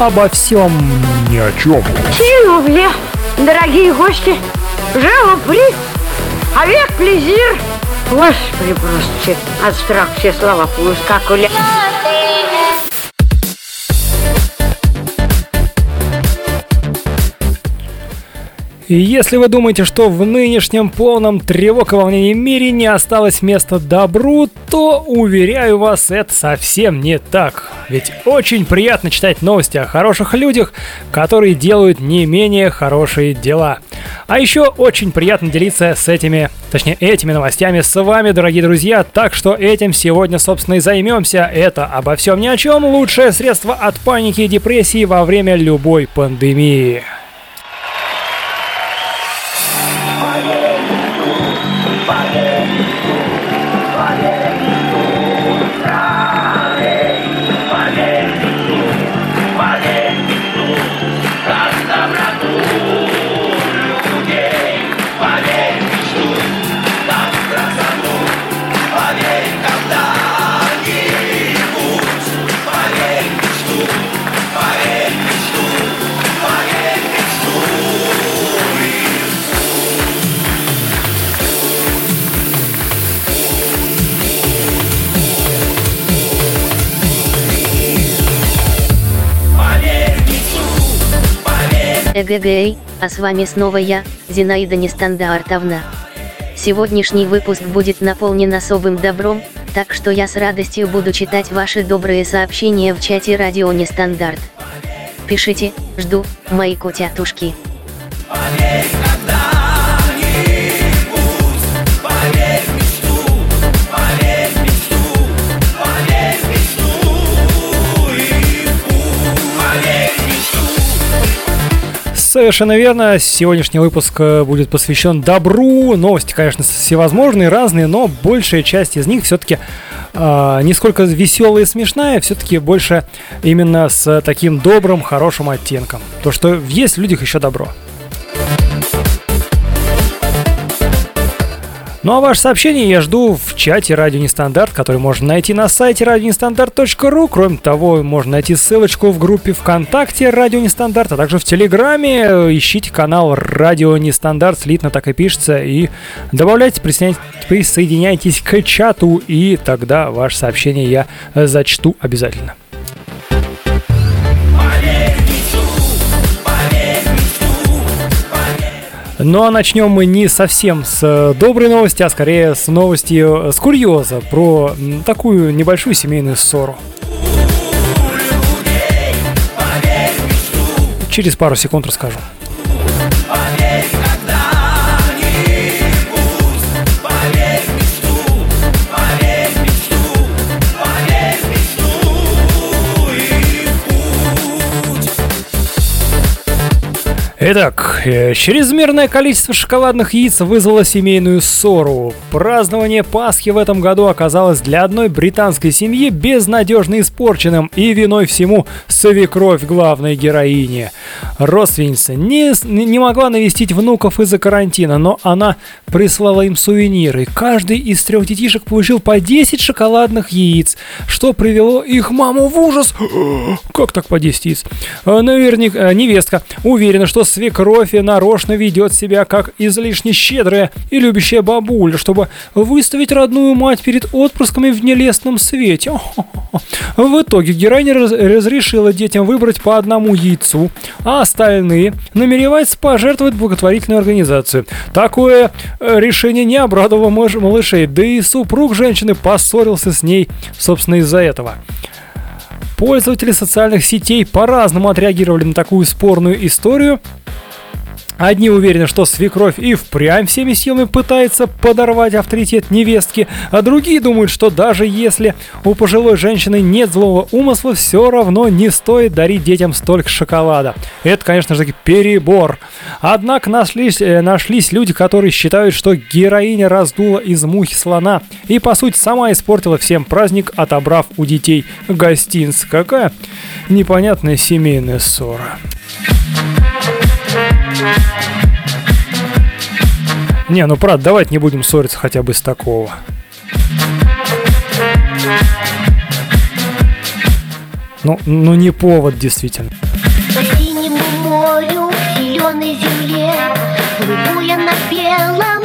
обо всем ни о чем. Сильвупле, дорогие гости, живо при, avec плезир. Господи, просто от страха все слова поускакали. Если вы думаете, что в нынешнем полном тревог и волнении мире не осталось места добру, то, уверяю вас, это совсем не так. Ведь очень приятно читать новости о хороших людях, которые делают не менее хорошие дела. А еще очень приятно делиться с этими, точнее этими новостями с вами, дорогие друзья, так что этим сегодня, собственно, и займемся. Это обо всем ни о чем, лучшее средство от паники и депрессии во время любой пандемии. Эгэгэй, а с вами снова я, Зинаида Нестандартовна. Сегодняшний выпуск будет наполнен особым добром, так что я с радостью буду читать ваши добрые сообщения в чате радио Нестандарт. Пишите, жду, мои котятушки. Поверь, Совершенно верно. Сегодняшний выпуск э, будет посвящен добру. Новости, конечно, всевозможные, разные, но большая часть из них все-таки э, а, не сколько веселая и смешная, все-таки больше именно с таким добрым, хорошим оттенком. То, что есть в людях еще добро. Ну а ваше сообщение я жду в чате Радио Нестандарт, который можно найти на сайте радионестандарт.ру. Кроме того, можно найти ссылочку в группе ВКонтакте Радио Нестандарт, а также в Телеграме. Ищите канал Радио Нестандарт, слитно так и пишется, и добавляйте, присоединяйтесь к чату, и тогда ваше сообщение я зачту обязательно. Ну а начнем мы не совсем с э, доброй новости, а скорее с новостью э, с курьеза про такую небольшую семейную ссору. Через пару секунд расскажу. Итак, э, чрезмерное количество шоколадных яиц вызвало семейную ссору. Празднование Пасхи в этом году оказалось для одной британской семьи безнадежно испорченным, и виной всему свекровь главной героини. Родственница не, не могла навестить внуков из-за карантина, но она прислала им сувениры. Каждый из трех детишек получил по 10 шоколадных яиц, что привело их маму в ужас. Как так по 10 яиц? Э, наверняка э, невестка уверена, что свекровь нарочно ведет себя как излишне щедрая и любящая бабуля, чтобы выставить родную мать перед отпрысками в нелестном свете. В итоге героиня разрешила детям выбрать по одному яйцу, а остальные намереваются пожертвовать благотворительную организацию. Такое э, решение не обрадовало малышей, да и супруг женщины поссорился с ней, собственно, из-за этого. Пользователи социальных сетей по-разному отреагировали на такую спорную историю. Одни уверены, что свекровь и впрямь всеми силами пытается подорвать авторитет невестки, а другие думают, что даже если у пожилой женщины нет злого умысла, все равно не стоит дарить детям столько шоколада. Это, конечно же, перебор. Однако нашлись, э, нашлись люди, которые считают, что героиня раздула из мухи слона и, по сути, сама испортила всем праздник, отобрав у детей гостинцы. Какая непонятная семейная ссора. Не, ну правда, давайте не будем ссориться хотя бы с такого. Ну, ну не повод, действительно. морю, к зеленой земле Плыву я на белом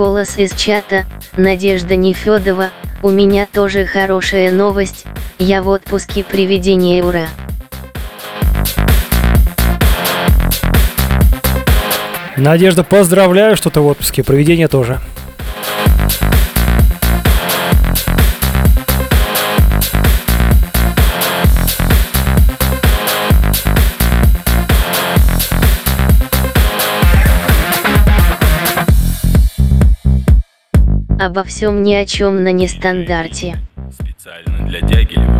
Голос из чата, Надежда Нефедова, у меня тоже хорошая новость, я в отпуске привидения ура. Надежда, поздравляю, что ты в отпуске, проведение тоже. Обо всем ни о чем на нестандарте. Специально для Дягилева.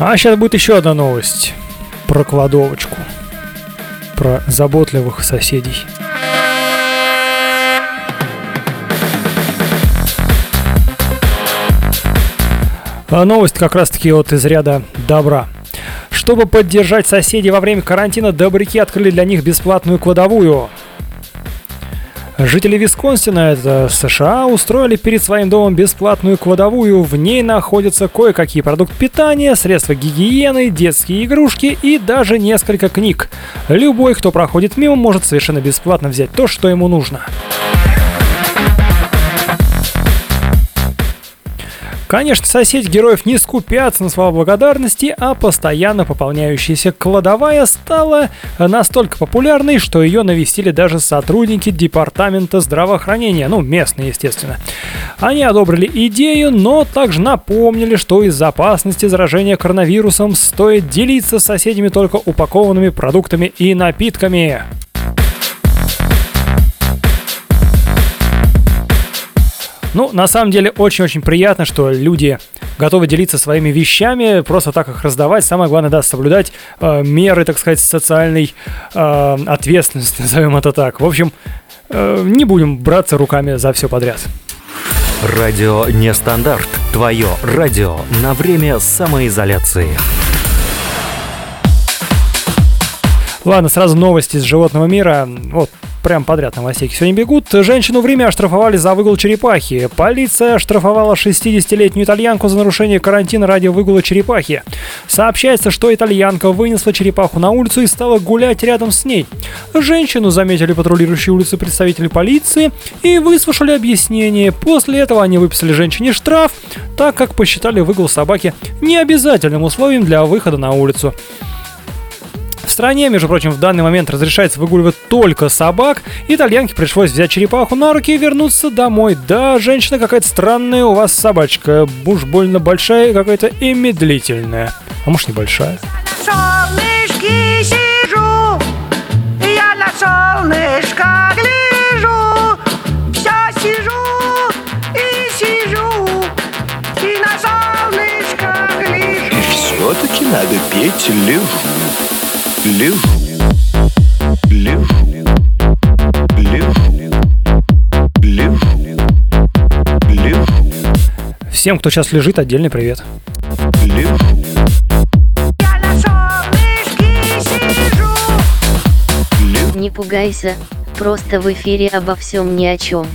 А сейчас будет еще одна новость про кладовочку. Про заботливых соседей. Новость как раз таки вот из ряда добра. Чтобы поддержать соседей во время карантина, добряки открыли для них бесплатную кладовую. Жители Висконсина, это США, устроили перед своим домом бесплатную кладовую. В ней находятся кое-какие продукты питания, средства гигиены, детские игрушки и даже несколько книг. Любой, кто проходит мимо, может совершенно бесплатно взять то, что ему нужно. Конечно, соседи героев не скупятся на слова благодарности, а постоянно пополняющаяся кладовая стала настолько популярной, что ее навестили даже сотрудники департамента здравоохранения, ну, местные, естественно. Они одобрили идею, но также напомнили, что из-за опасности заражения коронавирусом стоит делиться с соседями только упакованными продуктами и напитками. Ну, на самом деле, очень-очень приятно, что люди готовы делиться своими вещами, просто так их раздавать. Самое главное, да, соблюдать э, меры, так сказать, социальной э, ответственности, назовем это так. В общем, э, не будем браться руками за все подряд. Радио Нестандарт. Твое радио на время самоизоляции. Ладно, сразу новости из животного мира. Вот прям подряд новостейки сегодня бегут. Женщину в Риме оштрафовали за выгул черепахи. Полиция оштрафовала 60-летнюю итальянку за нарушение карантина ради выгула черепахи. Сообщается, что итальянка вынесла черепаху на улицу и стала гулять рядом с ней. Женщину заметили патрулирующие улицы представители полиции и выслушали объяснение. После этого они выписали женщине штраф, так как посчитали выгул собаки необязательным условием для выхода на улицу. В стране, между прочим, в данный момент разрешается выгуливать только собак. Итальянке пришлось взять черепаху на руки и вернуться домой. Да, женщина какая-то странная у вас собачка. Уж больно большая какая-то и медлительная. А может небольшая? солнышке сижу, я на солнышко гляжу, все сижу и сижу, и на солнышко гляжу. Все-таки надо петь лежу. Лежу. Лежу. Лежу. Лежу. Лежу. Всем, кто сейчас лежит, отдельный привет. Лежу. Не пугайся, просто в эфире обо всем ни о чем.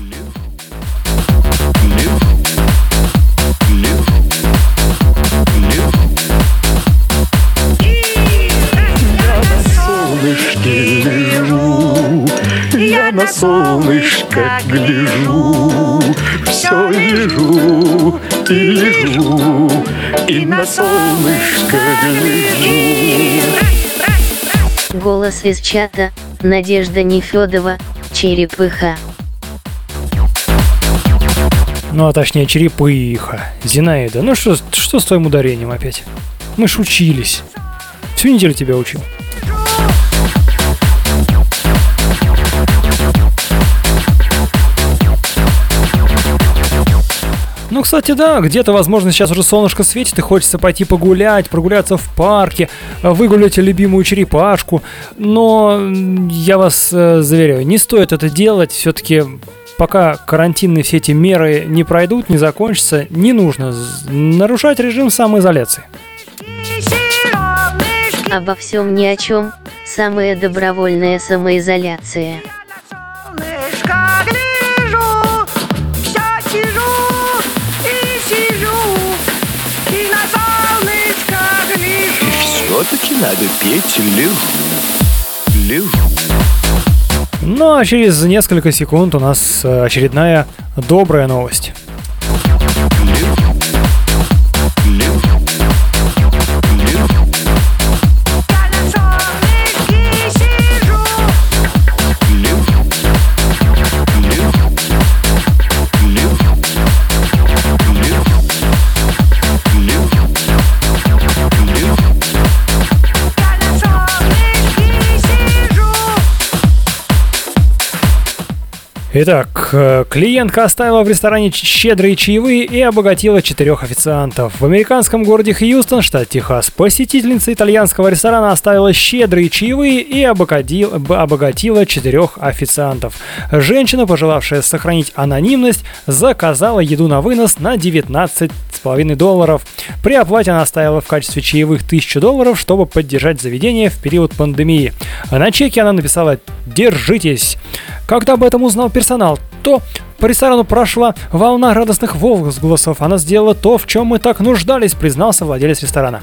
Солнышко гляжу, все лежу и лежу, и на солнышко гляжу. Голос из чата, Надежда Нефедова, черепыха. Ну, а точнее, черепыха. Зинаида, ну что, что с твоим ударением опять? Мы ж учились. Всю неделю тебя учил. Кстати, да, где-то, возможно, сейчас уже солнышко светит и хочется пойти погулять, прогуляться в парке, выгулять любимую черепашку. Но я вас э, заверяю, не стоит это делать. Все-таки пока карантинные все эти меры не пройдут, не закончатся, не нужно нарушать режим самоизоляции. Обо всем ни о чем. Самая добровольная самоизоляция. Все-таки надо петь «Лежу, лежу». Ну а через несколько секунд у нас э, очередная добрая новость. Итак, э, клиентка оставила в ресторане щедрые чаевые и обогатила четырех официантов. В американском городе Хьюстон, штат Техас, посетительница итальянского ресторана оставила щедрые чаевые и обогатила, четырех официантов. Женщина, пожелавшая сохранить анонимность, заказала еду на вынос на 19,5 долларов. При оплате она оставила в качестве чаевых 1000 долларов, чтобы поддержать заведение в период пандемии. На чеке она написала «Держитесь». Когда об этом узнал персонал, то по ресторану прошла волна радостных возгласов. Она сделала то, в чем мы так нуждались, признался владелец ресторана.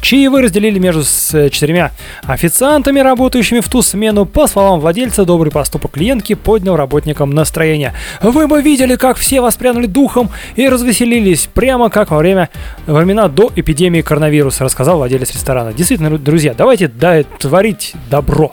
Чаевые разделили между с четырьмя официантами, работающими в ту смену. По словам владельца, добрый поступок клиентки поднял работникам настроение. Вы бы видели, как все воспрянули духом и развеселились, прямо как во время времена до эпидемии коронавируса, рассказал владелец ресторана. Действительно, друзья, давайте да, творить добро.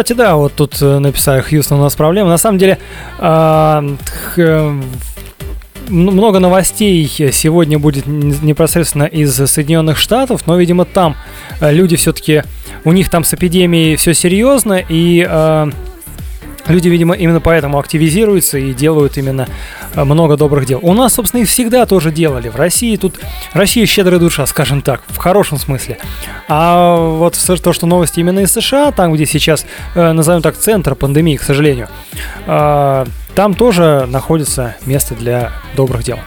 Кстати, да, вот тут э, написали Хьюстон, у нас проблема. На самом деле, а, э, много новостей сегодня будет непосредственно из Соединенных Штатов, но, видимо, там э, люди все-таки, у них там с эпидемией все серьезно, и люди, видимо, именно поэтому активизируются и делают именно э, много добрых дел. У нас, собственно, их всегда тоже делали. В России тут... Россия щедрая душа, скажем так, в хорошем смысле. А вот то, что новости именно из США, там, где сейчас, э, назовем так, центр пандемии, к сожалению, э, там тоже находится место для добрых дел.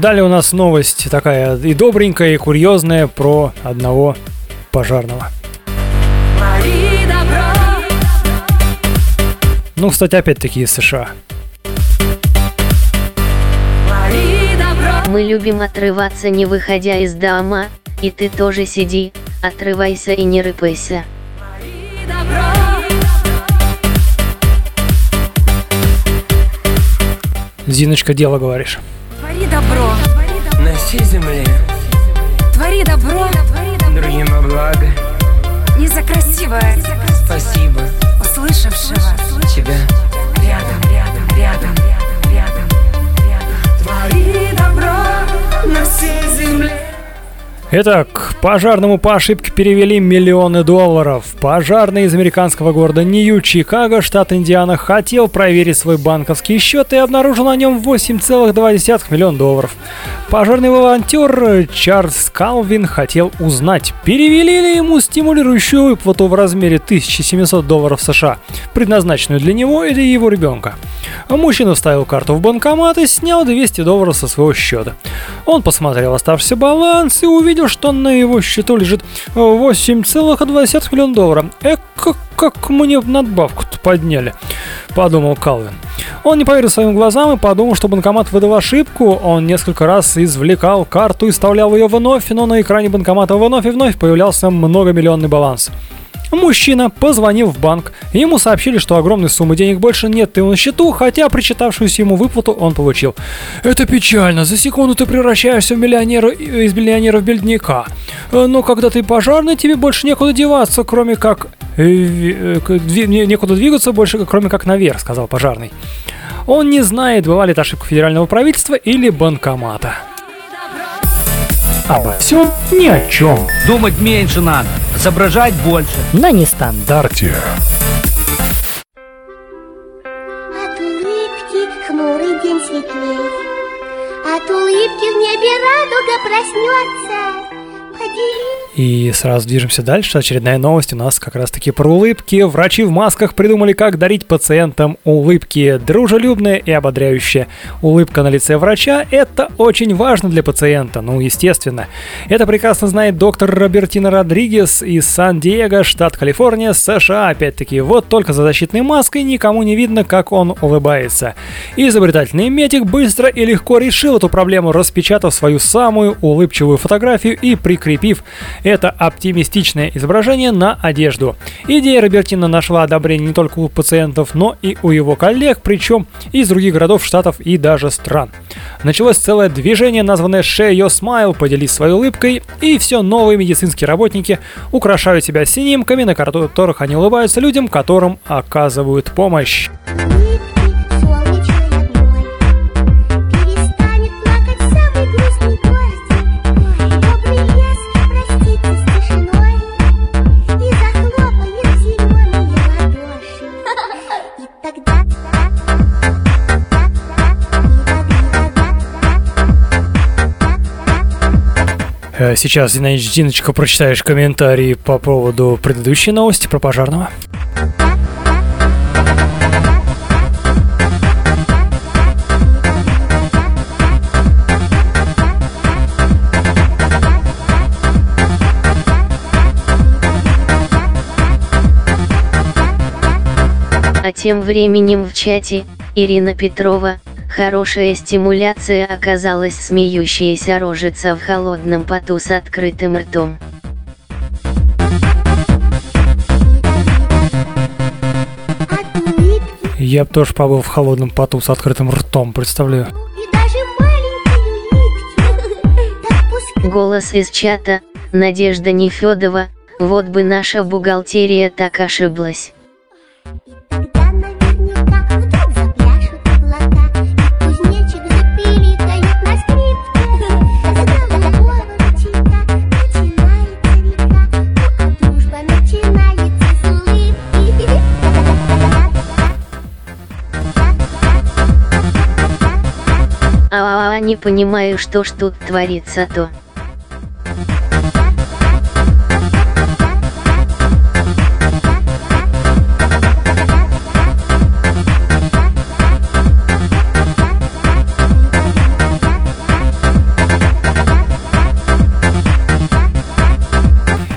Далее у нас новость такая и добренькая, и курьезная про одного пожарного. Ну, кстати, опять-таки из США. Мы любим отрываться, не выходя из дома, и ты тоже сиди, отрывайся и не рыпайся. Зиночка, дело говоришь. Твори добро. На всей земле. Твори добро. Другим во благо. Не за красивое. Спасибо. Услышавшего. Тебя. Рядом, рядом, рядом, рядом, рядом. Твори добро на всей земле. Итак, пожарному по ошибке перевели миллионы долларов. Пожарный из американского города Нью-Чикаго, штат Индиана, хотел проверить свой банковский счет и обнаружил на нем 8,2 миллиона долларов. Пожарный волонтер Чарльз Калвин хотел узнать, перевели ли ему стимулирующую выплату в размере 1700 долларов США, предназначенную для него или его ребенка. Мужчина вставил карту в банкомат и снял 200 долларов со своего счета. Он посмотрел оставшийся баланс и увидел, что на его счету лежит 8,2 миллиона долларов. Как, как мне надбавку-то подняли, подумал Калвин. Он не поверил своим глазам и подумал, что банкомат выдал ошибку. Он несколько раз извлекал карту и вставлял ее вновь, но на экране банкомата вновь и вновь появлялся многомиллионный баланс. Мужчина позвонил в банк. Ему сообщили, что огромной суммы денег больше нет на счету, хотя причитавшуюся ему выплату он получил. Это печально. За секунду ты превращаешься в миллионера из миллионера в бедняка. Но когда ты пожарный, тебе больше некуда деваться, кроме как... Э, э, некуда двигаться больше, кроме как наверх, сказал пожарный. Он не знает, была ли это ошибка федерального правительства или банкомата. Обо всем ни о чем. Думать меньше надо, соображать больше. На нестандарте. От улыбки хмурый день светлей, От улыбки в небе радуга проснется. И сразу движемся дальше. Очередная новость у нас как раз таки про улыбки. Врачи в масках придумали, как дарить пациентам улыбки. Дружелюбная и ободряющая улыбка на лице врача – это очень важно для пациента, ну, естественно. Это прекрасно знает доктор Робертина Родригес из Сан-Диего, штат Калифорния, США, опять-таки. Вот только за защитной маской никому не видно, как он улыбается. Изобретательный медик быстро и легко решил эту проблему, распечатав свою самую улыбчивую фотографию и прикрепив это оптимистичное изображение на одежду. Идея Робертина нашла одобрение не только у пациентов, но и у его коллег, причем из других городов, штатов и даже стран. Началось целое движение, названное Share Your Smile, поделись своей улыбкой, и все новые медицинские работники украшают себя снимками, на которых они улыбаются людям, которым оказывают помощь. Сейчас, Зиночка, прочитаешь комментарии по поводу предыдущей новости про пожарного. А тем временем в чате, Ирина Петрова, Хорошая стимуляция оказалась смеющаяся рожица в холодном поту с открытым ртом. Я бы тоже побыл в холодном поту с открытым ртом, представляю. Голос из чата, Надежда Нефедова, вот бы наша бухгалтерия так ошиблась. А, не что ж тут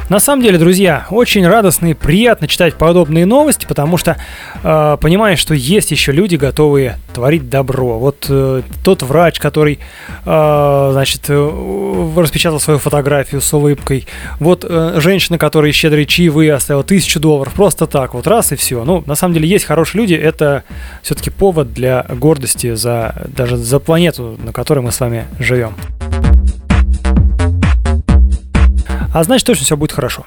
На самом деле, друзья, очень радостно и приятно читать подобные новости, потому что э, понимаешь, что есть еще люди, готовые творить добро. Вот э, тот врач, который, э, значит, э, распечатал свою фотографию с улыбкой. Вот э, женщина, которая щедрые чаевые оставила тысячу долларов. Просто так вот, раз и все. Ну, на самом деле, есть хорошие люди. Это все-таки повод для гордости за даже за планету, на которой мы с вами живем. А значит, точно все будет хорошо.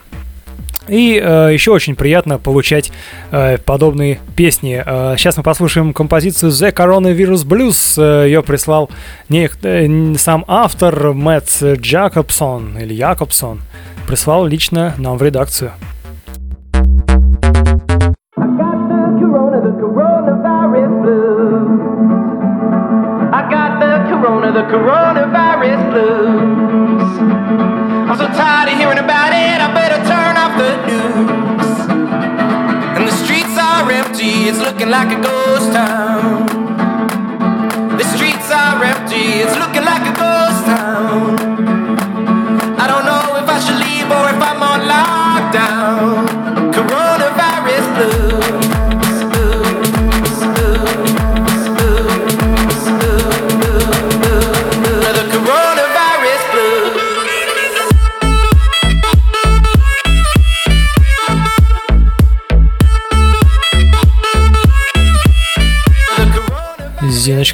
И э, еще очень приятно получать э, подобные песни. Э, сейчас мы послушаем композицию The Coronavirus Blues. Э, ее прислал не, э, сам автор Мэтт Джакобсон или Якобсон. Прислал лично нам в редакцию. Looking like a ghost town.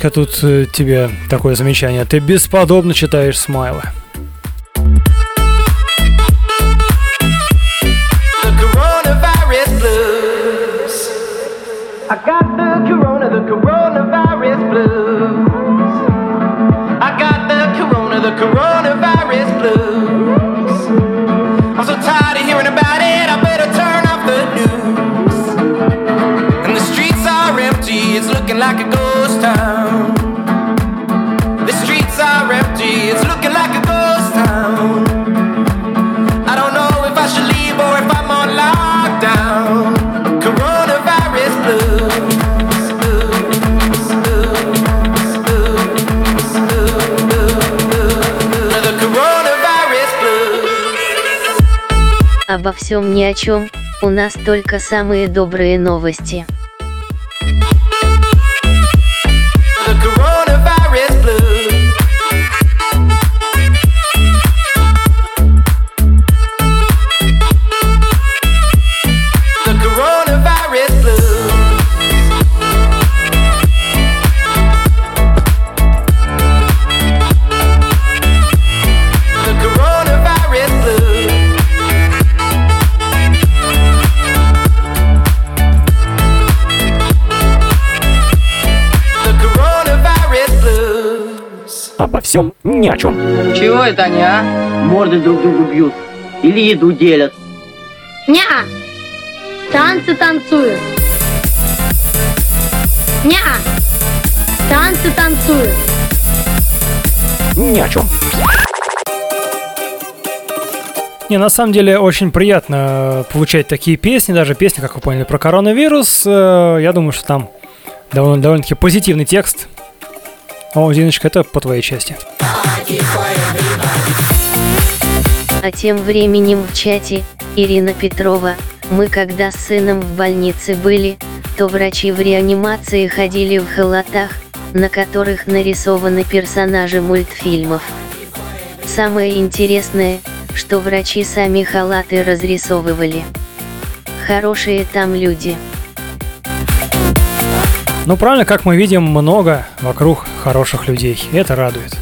Зиночка, тут э, тебе такое замечание. Ты бесподобно читаешь смайлы. Обо всем ни о чем, у нас только самые добрые новости. Всем ни о чем. Чего это они, а? Морды друг другу бьют. Или еду делят. Ня! Танцы танцуют. Ня! Танцы танцуют. Ни о чем. Не, на самом деле очень приятно получать такие песни, даже песни, как вы поняли, про коронавирус. Э, я думаю, что там довольно, довольно-таки позитивный текст, о, Зиночка, это по твоей части. А тем временем в чате, Ирина Петрова, мы когда с сыном в больнице были, то врачи в реанимации ходили в халатах, на которых нарисованы персонажи мультфильмов. Самое интересное, что врачи сами халаты разрисовывали. Хорошие там люди. Ну правильно, как мы видим, много вокруг хороших людей. Это радует.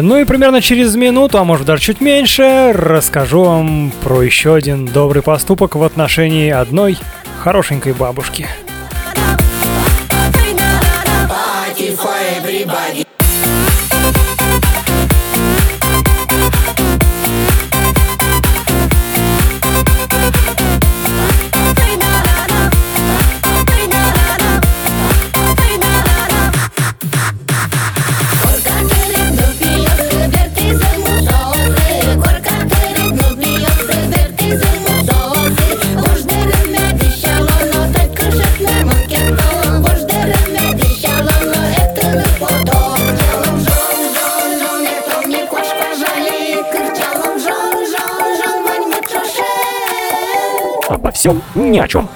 Ну и примерно через минуту, а может даже чуть меньше, расскажу вам про еще один добрый поступок в отношении одной хорошенькой бабушки. Всем ни о чем.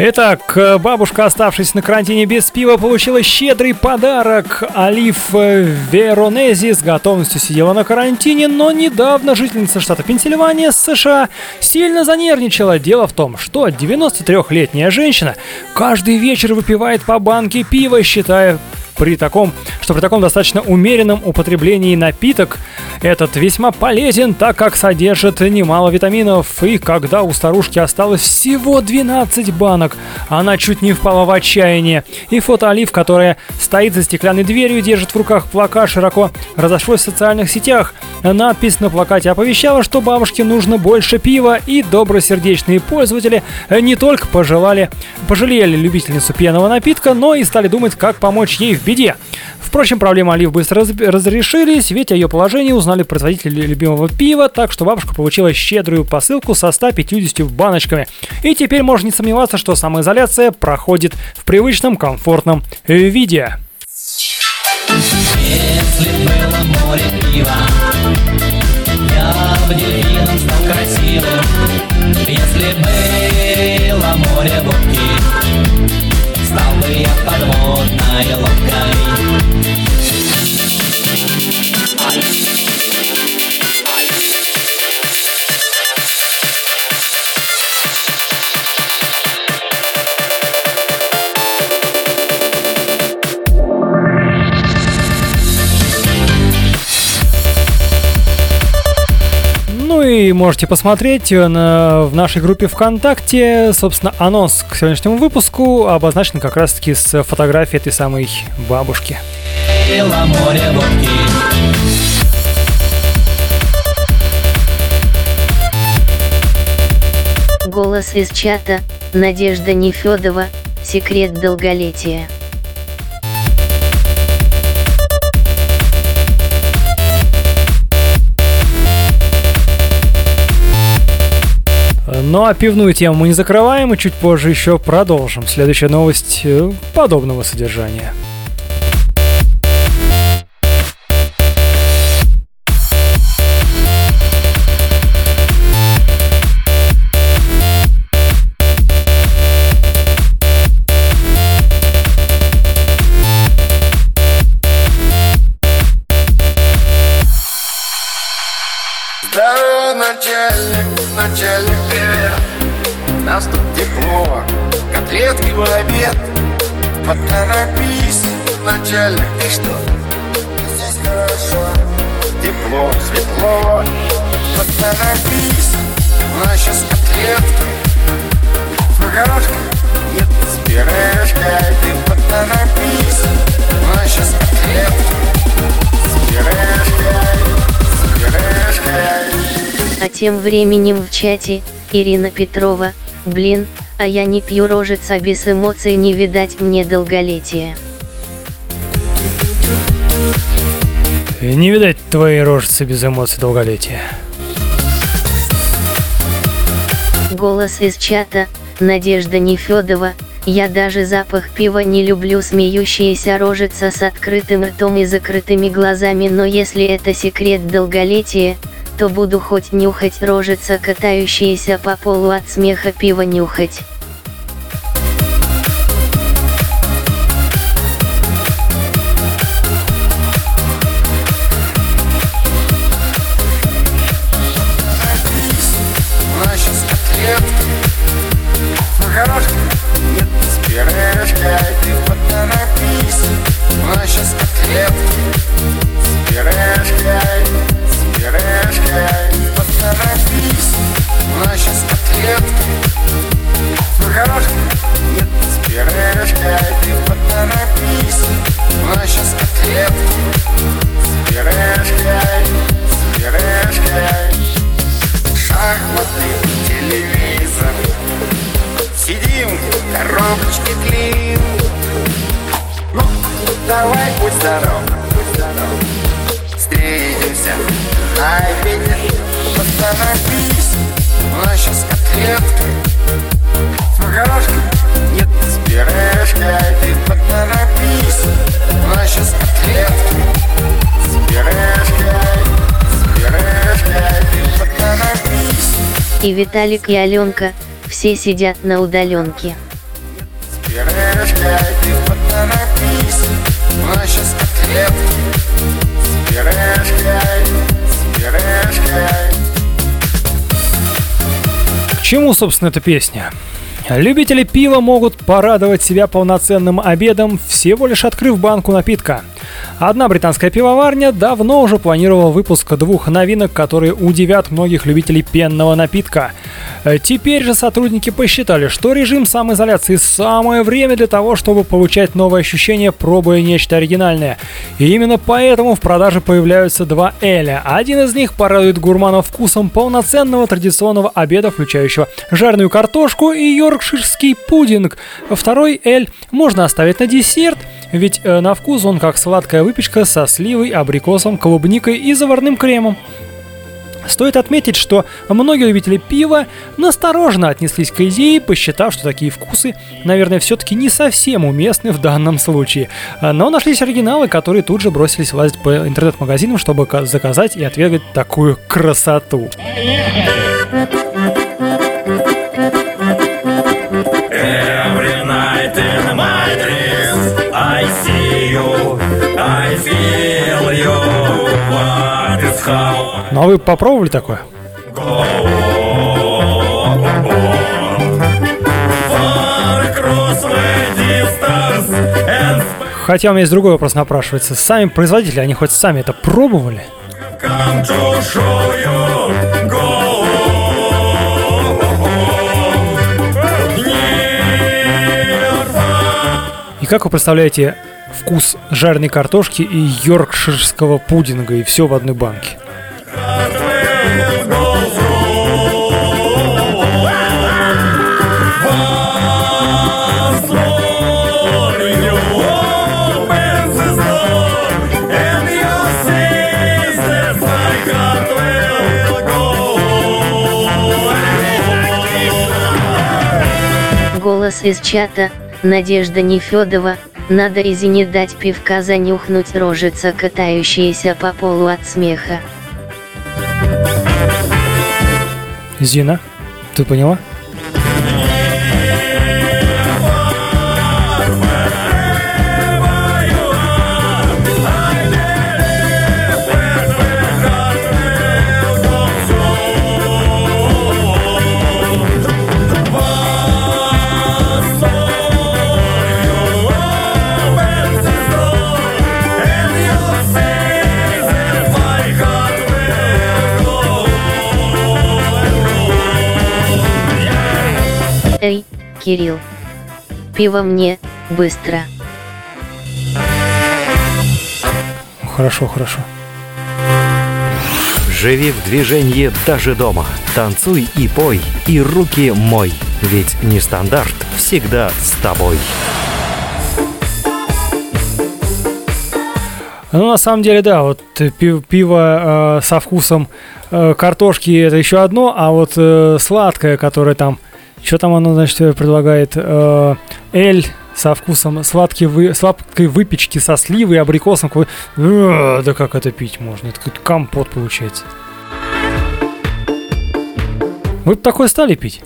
Итак, бабушка, оставшись на карантине без пива, получила щедрый подарок. Олив Веронези с готовностью сидела на карантине, но недавно жительница штата Пенсильвания, США, сильно занервничала. Дело в том, что 93-летняя женщина каждый вечер выпивает по банке пива, считая при таком, что при таком достаточно умеренном употреблении напиток этот весьма полезен, так как содержит немало витаминов, и когда у старушки осталось всего 12 банок, она чуть не впала в отчаяние. И фото Олив, которая стоит за стеклянной дверью, держит в руках плакат, широко разошлось в социальных сетях. Надпись на плакате оповещала, что бабушке нужно больше пива, и добросердечные пользователи не только пожелали, пожалели любительницу пьяного напитка, но и стали думать, как помочь ей в беде. Впрочем, проблемы Олив быстро раз разрешились, ведь о ее положении узнали производители любимого пива, так что бабушка получила щедрую посылку со 150 баночками. И теперь можно не сомневаться, что самоизоляция проходит в привычном комфортном виде. Если было море пива, я бы дельфином стал красивым. Если было море водки, И можете посмотреть э, на, в нашей группе ВКонтакте, собственно, анонс к сегодняшнему выпуску обозначен как раз-таки с фотографией этой самой бабушки. Голос из чата, Надежда Нефедова, секрет долголетия. Ну а пивную тему мы не закрываем и чуть позже еще продолжим. Следующая новость э, подобного содержания. Тем временем в чате, Ирина Петрова, блин, а я не пью рожица без эмоций не видать мне долголетия. Не видать твоей рожицы без эмоций долголетия. Голос из чата, Надежда Нефедова, я даже запах пива не люблю смеющаяся рожица с открытым ртом и закрытыми глазами, но если это секрет долголетия, то буду хоть нюхать рожица катающиеся по полу от смеха пиво нюхать. Виталик и Аленка, все сидят на удаленке. К чему, собственно, эта песня? Любители пива могут порадовать себя полноценным обедом, всего лишь открыв банку напитка – Одна британская пивоварня давно уже планировала выпуск двух новинок, которые удивят многих любителей пенного напитка. Э, теперь же сотрудники посчитали, что режим самоизоляции самое время для того, чтобы получать новые ощущения, пробуя нечто оригинальное. И именно поэтому в продаже появляются два Эля. Один из них порадует гурманов вкусом полноценного традиционного обеда, включающего жареную картошку и йоркширский пудинг. Второй Эль можно оставить на десерт, ведь э, на вкус он как сладкая выпечка со сливой, абрикосом, клубникой и заварным кремом. Стоит отметить, что многие любители пива настороженно отнеслись к идее, посчитав, что такие вкусы, наверное, все-таки не совсем уместны в данном случае. Но нашлись оригиналы, которые тут же бросились лазить по интернет-магазинам, чтобы заказать и отвергать такую красоту. Ну а вы попробовали такое? Хотя у меня есть другой вопрос напрашивается. Сами производители, они хоть сами это пробовали? И как вы представляете вкус жареной картошки и йоркширского пудинга, и все в одной банке. Голос из чата, Надежда Нефедова, надо Изи дать пивка занюхнуть рожица, катающаяся по полу от смеха. Зина, ты поняла? Кирилл. Пиво мне, быстро. Хорошо, хорошо. Живи в движении даже дома. Танцуй и пой, и руки мой. Ведь нестандарт всегда с тобой. Ну, на самом деле, да, вот пиво э, со вкусом э, картошки это еще одно, а вот э, сладкое, которое там что там оно, значит, предлагает? Э, эль со вкусом сладкой, вы, сладкой выпечки со сливой и абрикосом. Э, да как это пить можно? Это какой-то компот получается. Вы бы такое стали пить?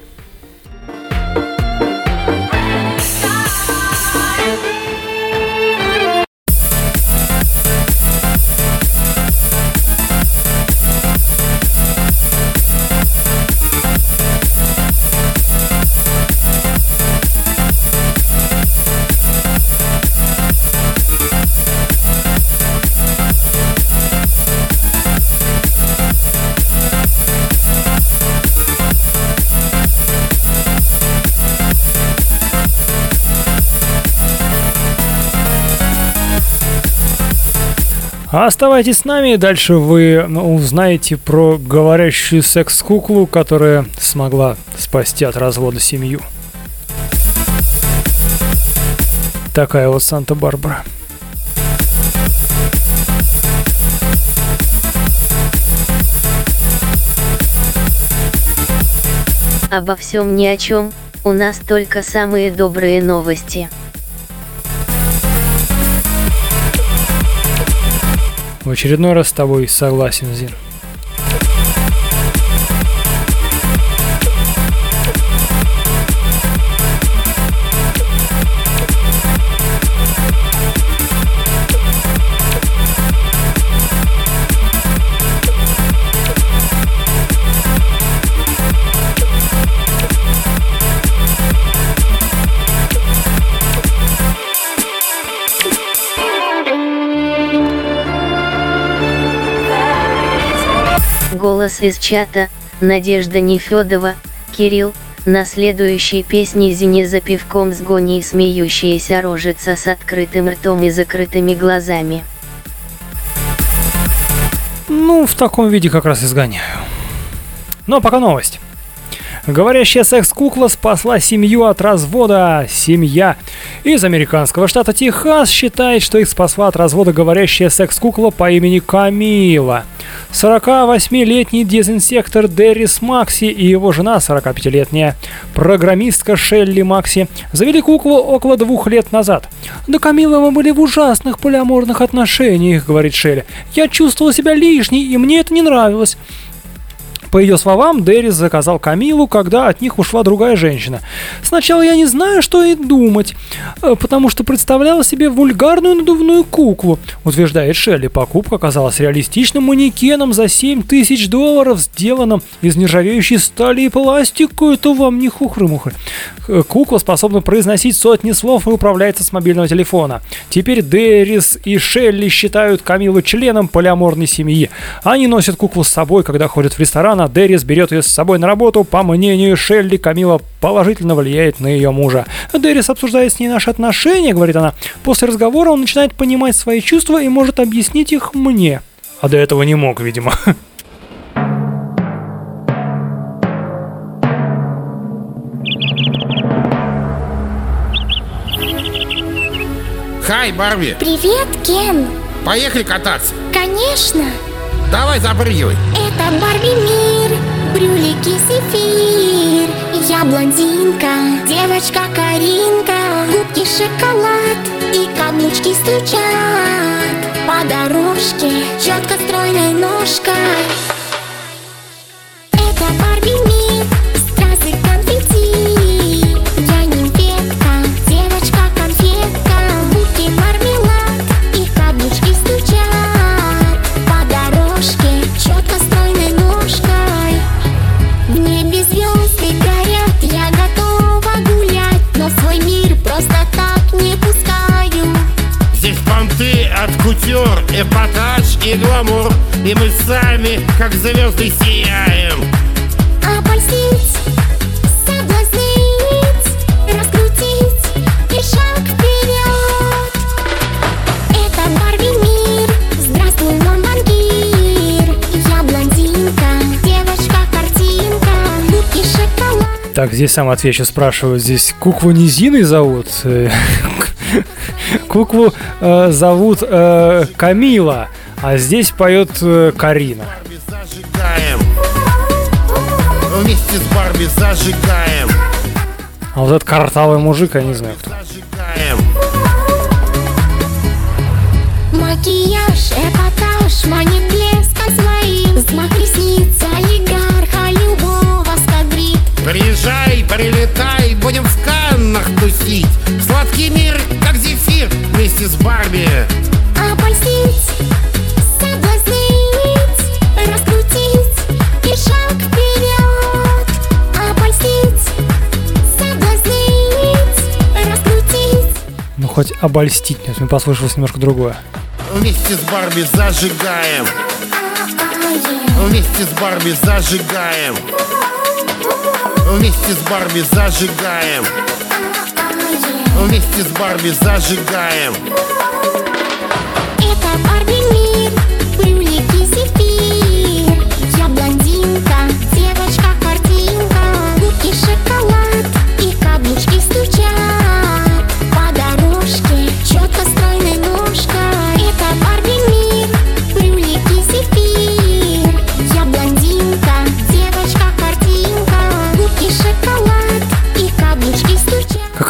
А оставайтесь с нами, дальше вы ну, узнаете про говорящую секс-куклу, которая смогла спасти от развода семью. Такая вот Санта-Барбара. Обо всем ни о чем, у нас только самые добрые новости. В очередной раз с тобой согласен, Зин. Голос из чата, Надежда Нефедова, Кирилл, на следующей песне Зини за пивком с гоней смеющаяся рожица с открытым ртом и закрытыми глазами. Ну, в таком виде как раз изгоняю. Но пока новость. Говорящая секс-кукла спасла семью от развода. Семья из американского штата Техас считает, что их спасла от развода говорящая секс-кукла по имени Камила. 48-летний дезинсектор Деррис Макси и его жена, 45-летняя программистка Шелли Макси, завели куклу около двух лет назад. «До Камилы мы были в ужасных полиаморных отношениях», — говорит Шелли. «Я чувствовала себя лишней, и мне это не нравилось». По ее словам, Деррис заказал Камилу, когда от них ушла другая женщина. Сначала я не знаю, что и думать, э, потому что представляла себе вульгарную надувную куклу, утверждает Шелли. Покупка оказалась реалистичным манекеном за 7 тысяч долларов, сделанным из нержавеющей стали и пластика. Это вам не хухры-мухры. Э, кукла способна произносить сотни слов и управляется с мобильного телефона. Теперь Деррис и Шелли считают Камилу членом полиаморной семьи. Они носят куклу с собой, когда ходят в ресторан, а Деррис берет ее с собой на работу. По мнению Шелли, Камила положительно влияет на ее мужа. Деррис обсуждает с ней наши отношения, говорит она. После разговора он начинает понимать свои чувства и может объяснить их мне. А до этого не мог, видимо. Хай, Барби! Привет, Кен! Поехали кататься! Конечно! Давай запрыгивай! Это Барби мир, брюлики зефир Я блондинка, девочка Каринка. Губки шоколад и каблучки стучат. По дорожке четко стройной ножкой Это Барби мир, кутюр, эпатаж и гламур. И мы сами, как звезды, сияем. Обольстить, соблазнить, раскрутить и шаг вперед Это Барби мир, здравствуй, мой банкир Я блондинка, девочка-картинка, губки шоколад. Так, здесь сам отвечу, спрашивают, здесь куклу не Зиной зовут? Куклу э, зовут э, Камила, а здесь поет э, Карина. Зажигаем. Вместе с Барби зажигаем. А вот этот картавый мужик, я не знаю кто. Зажигаем. Макияж, эпатаж, манит блеском своим Взмах ресниц, олигарха любого скагрит Приезжай, прилетай, будем в Каннах тусить. Сладкий мир, как зефир, вместе с Барби Обольстить, соблазнить, раскрутить и шаг вперед Обольстить, соблазнить, раскрутить. Ну хоть обольстить, нет, мне послышалось немножко другое. Вместе с Барби зажигаем. Вместе с Барби зажигаем. Вместе с Барби зажигаем Вместе с Барби зажигаем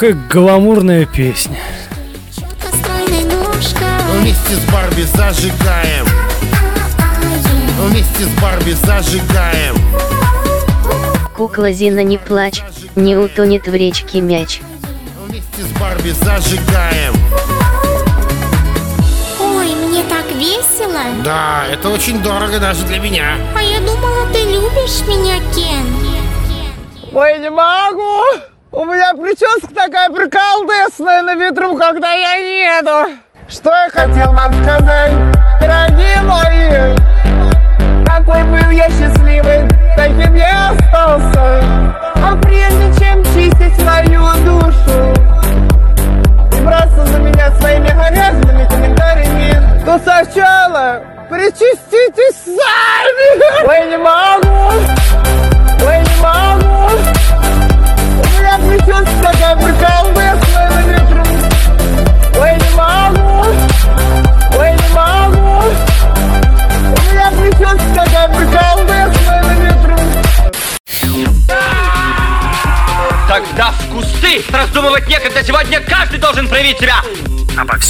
Какая гламурная песня. Вместе с Барби зажигаем. Вместе с Барби зажигаем. Кукла Зина не плачь, не утонет в речке мяч. Вместе с Барби зажигаем. Ой, мне так весело. Да, это очень дорого даже для меня. А я думала, ты любишь меня, Кен. Ой, не могу! У меня прическа такая приколдесная на ветру, когда я еду. Что я хотел вам сказать, дорогие мои? какой был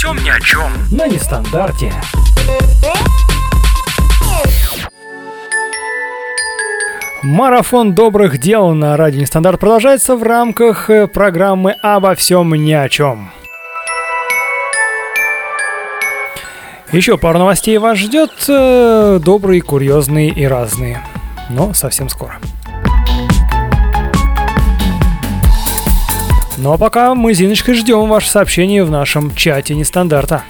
всем ни о чем. На нестандарте. Марафон добрых дел на радио Нестандарт продолжается в рамках э, программы «Обо всем ни о чем». Еще пару новостей вас ждет, э, добрые, курьезные и разные. Но совсем скоро. Ну а пока мы Зиночкой ждем ваше сообщение в нашем чате нестандарта.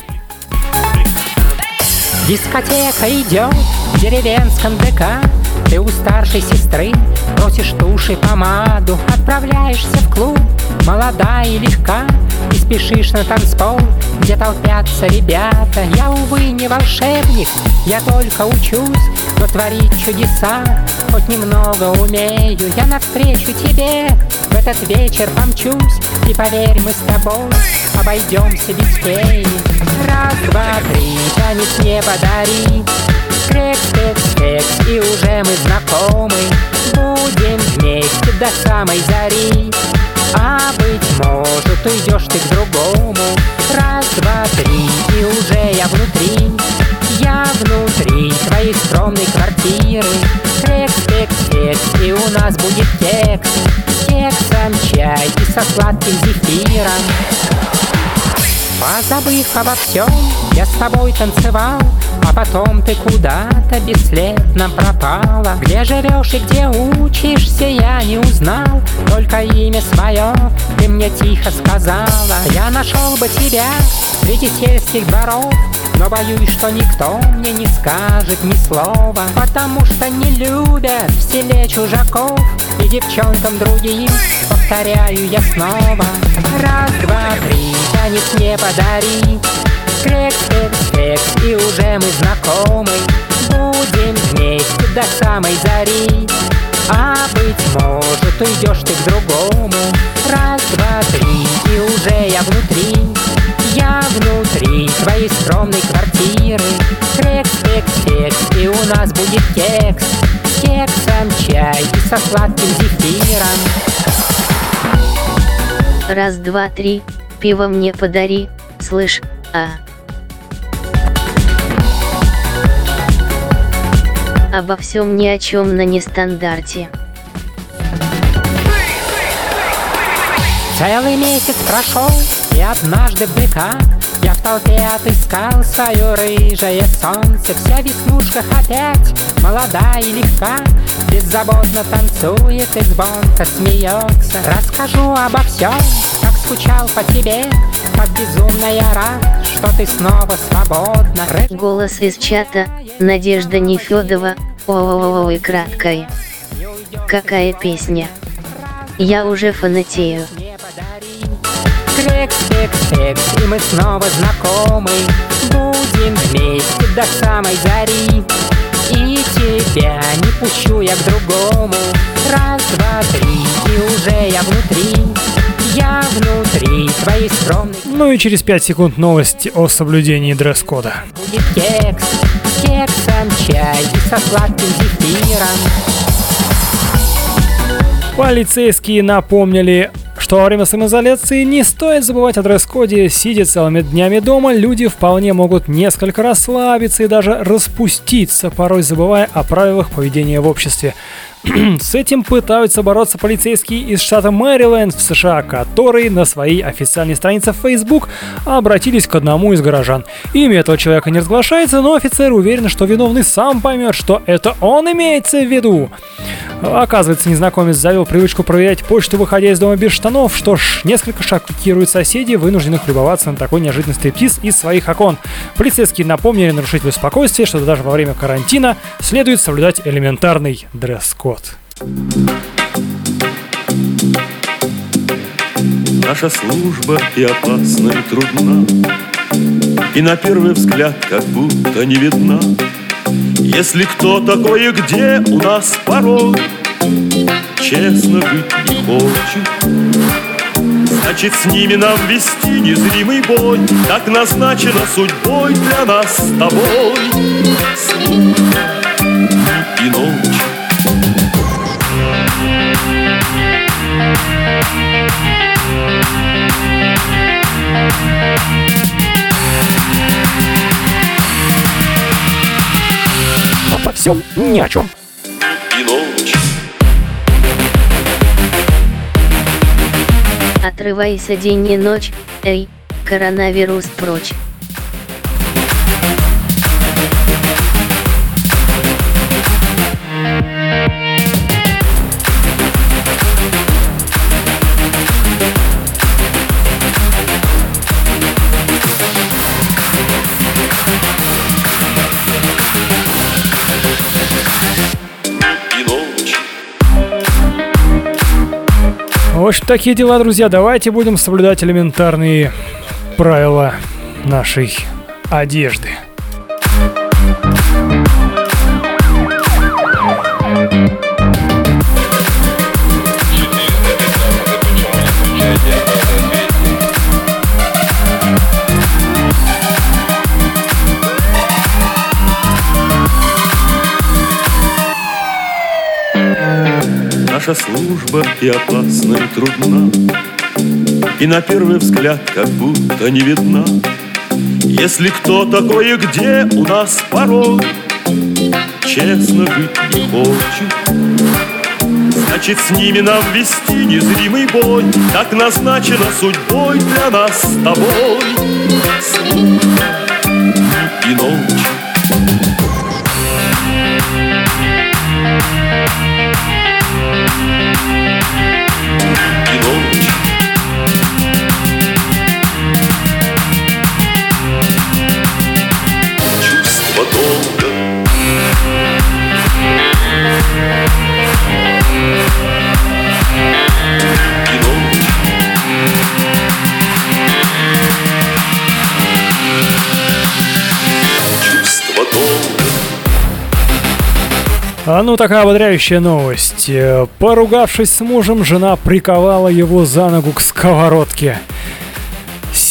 Дискотека идет в деревенском ДК. Ты у старшей сестры просишь тушь и помаду. Отправляешься в клуб, молода и легка. И спешишь на танцпол, где толпятся ребята. Я, увы, не волшебник, я только учусь Но творить чудеса хоть немного умею. Я навстречу тебе в этот вечер помчусь И поверь, мы с тобой обойдемся без феи Раз, два, три, танец не подари Крекс, кекс, кекс, и уже мы знакомы. Будем вместе до самой зари. А быть может, уйдешь ты к другому. Раз, два, три, и уже я внутри скромной квартиры. Крекс, кекс, кекс, и у нас будет кекс С кексом чай и со сладким зефиром. Позабыв обо всем, я с тобой танцевал А потом ты куда-то бесследно пропала. Где живешь и где учишься, я не узнал Только имя свое ты мне тихо сказала. Я нашел бы тебя среди сельских дворов но боюсь, что никто мне не скажет ни слова Потому что не любят в селе чужаков И девчонкам другим повторяю я снова. Раз, два, три, танец не подари Крекс, кекс, кекс, и уже мы знакомы. Будем вместе до самой зари. А быть может уйдешь ты к другому. Раз, два, три, и уже я внутри я внутри твоей скромной квартиры Крекс, кекс, кекс, и у нас будет кекс С кексом чай и со сладким зефиром Раз, два, три, пиво мне подари, слышь, а. Обо всем ни о чем на нестандарте. Целый месяц прошел, и однажды в Я в толпе отыскал свое рыжее солнце. Вся в веснушках опять, молода и легка. Беззаботно танцует и звонко смеется. Расскажу обо всем, как скучал по тебе Как безумно я рад, что ты снова свободна. Голос из чата, Надежда Нефедова, ой краткая. Какая песня? Я уже фанатею. Крекс, кекс, и мы снова знакомы. Будем вместе до самой зари. И тебя не пущу я к другому. Раз, два, три, и уже я внутри. Я внутри твоей скромной Ну и через 5 секунд новости о соблюдении дресс-кода. Будет кекс, с кексом чай и со сладким зефиром. Полицейские напомнили, что во время самоизоляции не стоит забывать о дресс-коде. Сидя целыми днями дома, люди вполне могут несколько расслабиться и даже распуститься, порой забывая о правилах поведения в обществе. С этим пытаются бороться полицейские из штата Мэриленд в США, которые на своей официальной странице в Facebook обратились к одному из горожан. Имя этого человека не разглашается, но офицер уверен, что виновный сам поймет, что это он имеется в виду. Оказывается, незнакомец завел привычку проверять почту, выходя из дома без штанов. Что ж, несколько шокирует соседей, вынужденных любоваться на такой неожиданный стриптиз из своих окон. Полицейские напомнили нарушителю спокойствия, что даже во время карантина следует соблюдать элементарный дресс-код. Наша служба и опасна, и трудна, И на первый взгляд как будто не видна. Если кто такой и где у нас порой Честно жить не хочет, Значит, с ними нам вести незримый бой. Так назначено судьбой для нас с тобой. Служба и ночь Обо всем ни о чем. И ночь Отрывайся день и ночь, эй, коронавирус прочь. Общем, такие дела, друзья. Давайте будем соблюдать элементарные правила нашей одежды. Служба и опасна, и трудна, И на первый взгляд как будто не видна. Если кто такой и где у нас порой Честно жить не хочет, Значит, с ними нам вести незримый бой Так назначено судьбой для нас с тобой. Служба и ночь и ну такая ободряющая новость. Э, Поругавшись с мужем, жена приковала его за ногу к сковородке.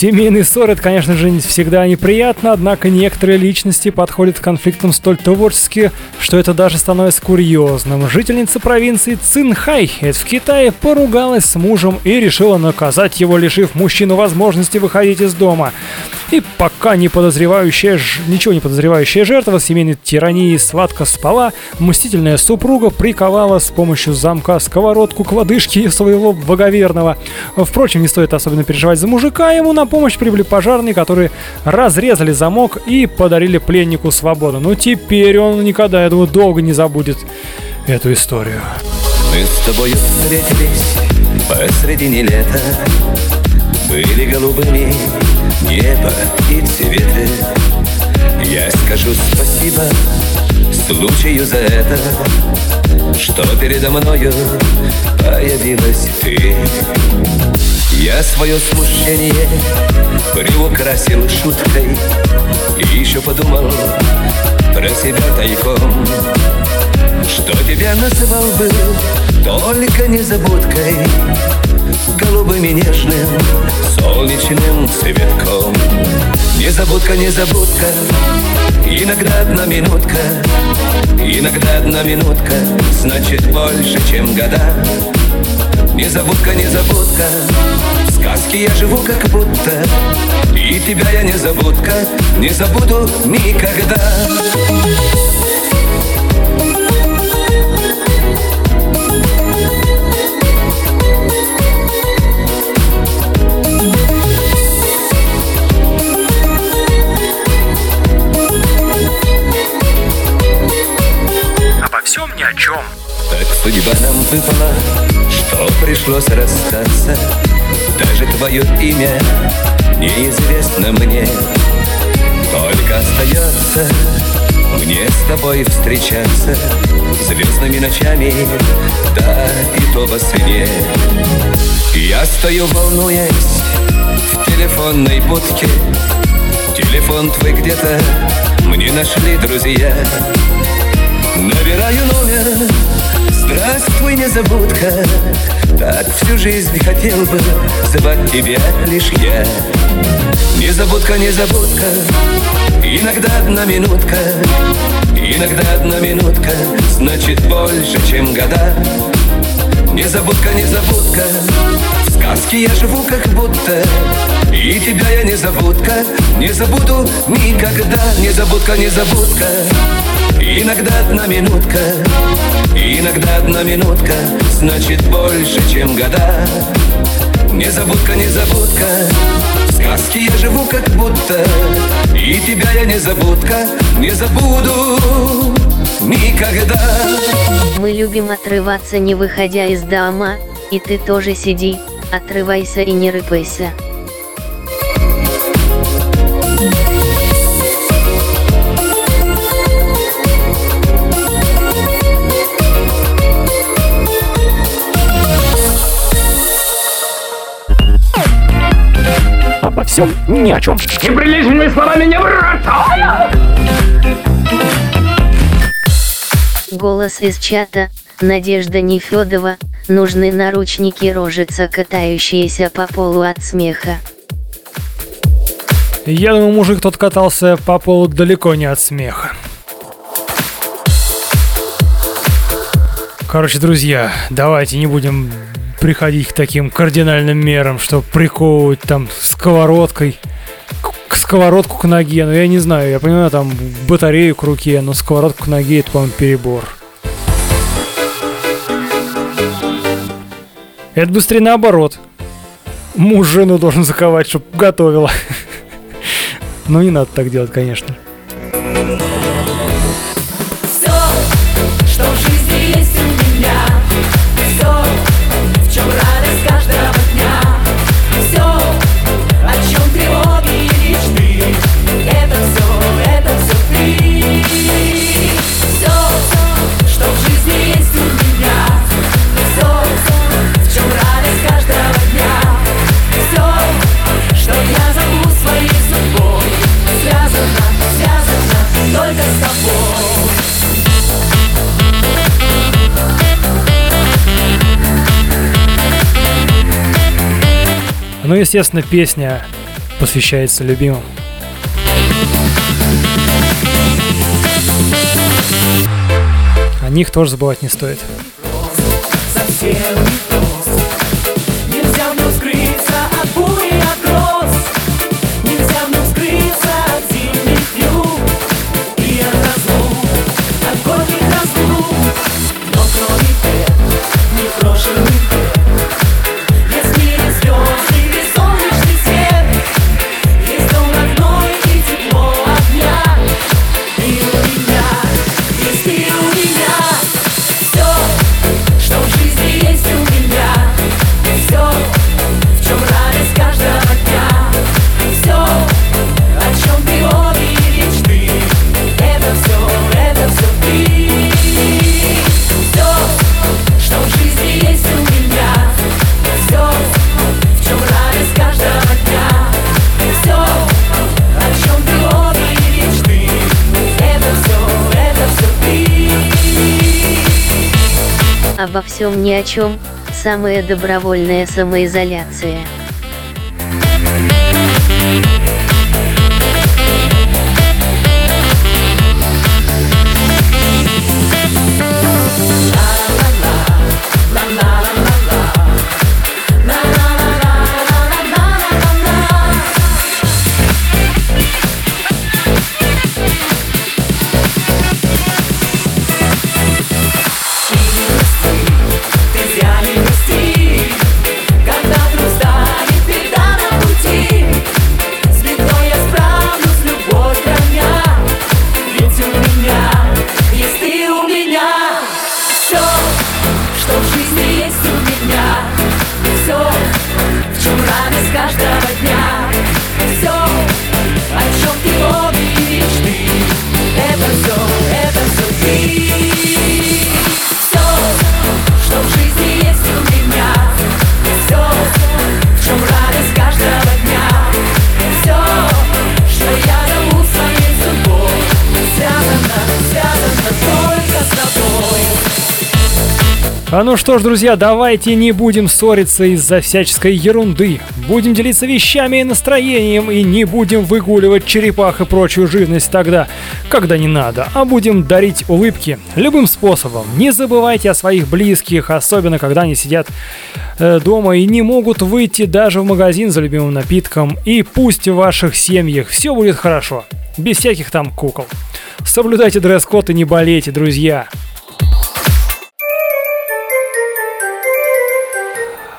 Семейный ссор это, конечно же, всегда неприятно, однако некоторые личности подходят к конфликтам столь творчески, что это даже становится курьезным. Жительница провинции Цинхай, это в Китае, поругалась с мужем и решила наказать его, лишив мужчину возможности выходить из дома. И пока не подозревающая, ничего не подозревающая жертва семейной тирании сладко спала, мстительная супруга приковала с помощью замка сковородку к лодыжке своего благоверного. Впрочем, не стоит особенно переживать за мужика, ему на помощь прибыли пожарные, которые разрезали замок и подарили пленнику свободу. Ну теперь он никогда, думаю, долго не забудет эту историю. Мы с тобою встретились посредине лета Были голубыми небо и цветы Я скажу спасибо случаю за это Что передо мною появилась ты Я свое смущение приукрасил шуткой. И еще подумал про себя тайком что тебя называл бы только незабудкой Голубым и нежным солнечным цветком. Незабудка, незабудка, иногда одна минутка Иногда одна минутка значит больше, чем года Незабудка, незабудка, в сказке я живу как будто. И тебя я незабудка, не забуду никогда. Обо всем ни о чем. Так судьба рассыпала, что пришлось расстаться. Даже твое имя неизвестно мне. Только остается мне с тобой встречаться. Звездными ночами, да и то во сне. Я стою, волнуясь в телефонной будке. Телефон твой где-то мне нашли друзья. Набираю номер Здравствуй, незабудка. Так всю жизнь хотел бы звать тебя лишь я. Незабудка, незабудка. Иногда одна минутка. Иногда одна минутка. Значит больше, чем года. Незабудка, незабудка. В сказке я живу как будто. И тебя я незабудка Не забуду никогда. Незабудка, незабудка Иногда одна минутка. Иногда одна минутка. Значит больше, чем года. Незабудка, незабудка В сказке я живу как будто. И тебя я незабудка Не забуду никогда. Мы любим отрываться не выходя из дома. И ты тоже сиди, отрывайся и не рыпайся Обо всем ни о чем. Неприличными словами не бросаю! Голос из чата, Надежда Нефедова, нужны наручники рожица, катающиеся по полу от смеха. Я думаю, мужик тот катался по полу далеко не от смеха. Короче, друзья, давайте не будем приходить к таким кардинальным мерам, что приковывать там сковородкой к сковородку к ноге. Ну, я не знаю, я понимаю, там батарею к руке, но сковородку к ноге это, по-моему, перебор. Это быстрее наоборот. Муж жену должен заковать, чтобы готовила. Но не надо так делать, конечно. Ну, естественно, песня посвящается любимым. О них тоже забывать не стоит. совсем Обо всем ни о чем, самая добровольная самоизоляция. А ну что ж, друзья, давайте не будем ссориться из-за всяческой ерунды. Будем делиться вещами и настроением, и не будем выгуливать черепах и прочую живность тогда, когда не надо, а будем дарить улыбки любым способом. Не забывайте о своих близких, особенно когда они сидят э, дома и не могут выйти даже в магазин за любимым напитком. И пусть в ваших семьях все будет хорошо, без всяких там кукол. Соблюдайте дресс-код и не болейте, друзья.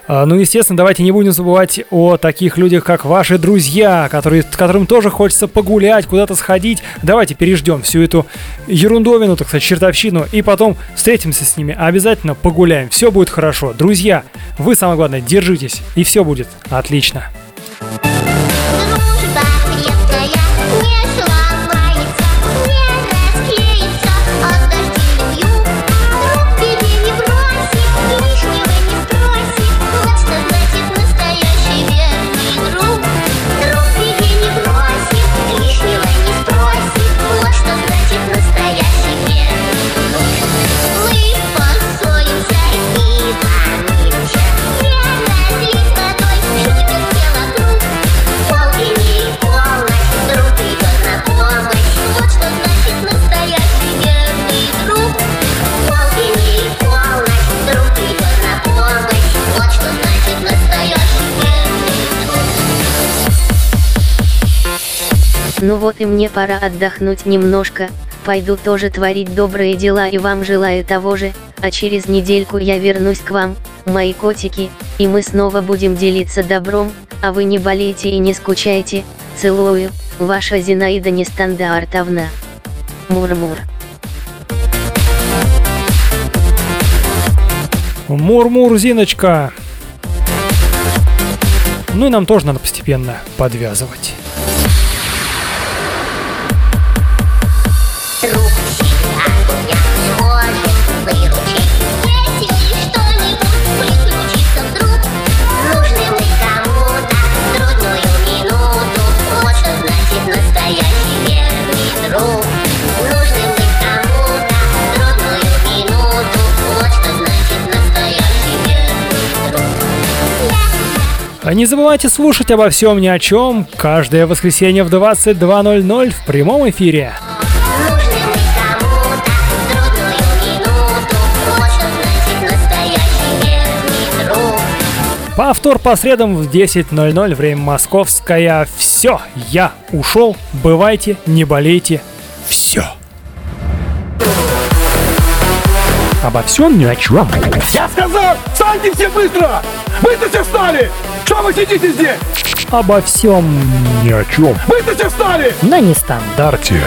Ну, естественно, давайте не будем забывать о таких людях, как ваши друзья, которые, которым тоже хочется погулять, куда-то сходить. Давайте переждем всю эту ерундовину, так сказать, чертовщину, и потом встретимся с ними, обязательно погуляем. Все будет хорошо. Друзья, вы, самое главное, держитесь, и все будет отлично. Ну вот и мне пора отдохнуть немножко, пойду тоже творить добрые дела и вам желаю того же, а через недельку я вернусь к вам, мои котики, и мы снова будем делиться добром, а вы не болейте и не скучайте, целую, ваша Зинаида Нестандартовна. Мур-мур. Мур-мур, Зиночка. Ну и нам тоже надо постепенно подвязывать. Не забывайте слушать обо всем ни о чем каждое воскресенье в 22.00 в прямом эфире. Повтор по средам в 10.00, время московское. Все, я ушел. Бывайте, не болейте. Все. Обо всем ни о чем. Я сказал, встаньте все быстро! Быстро все встали! Что вы сидите здесь? Обо всем ни о чем. Быстро все встали! На нестандарте.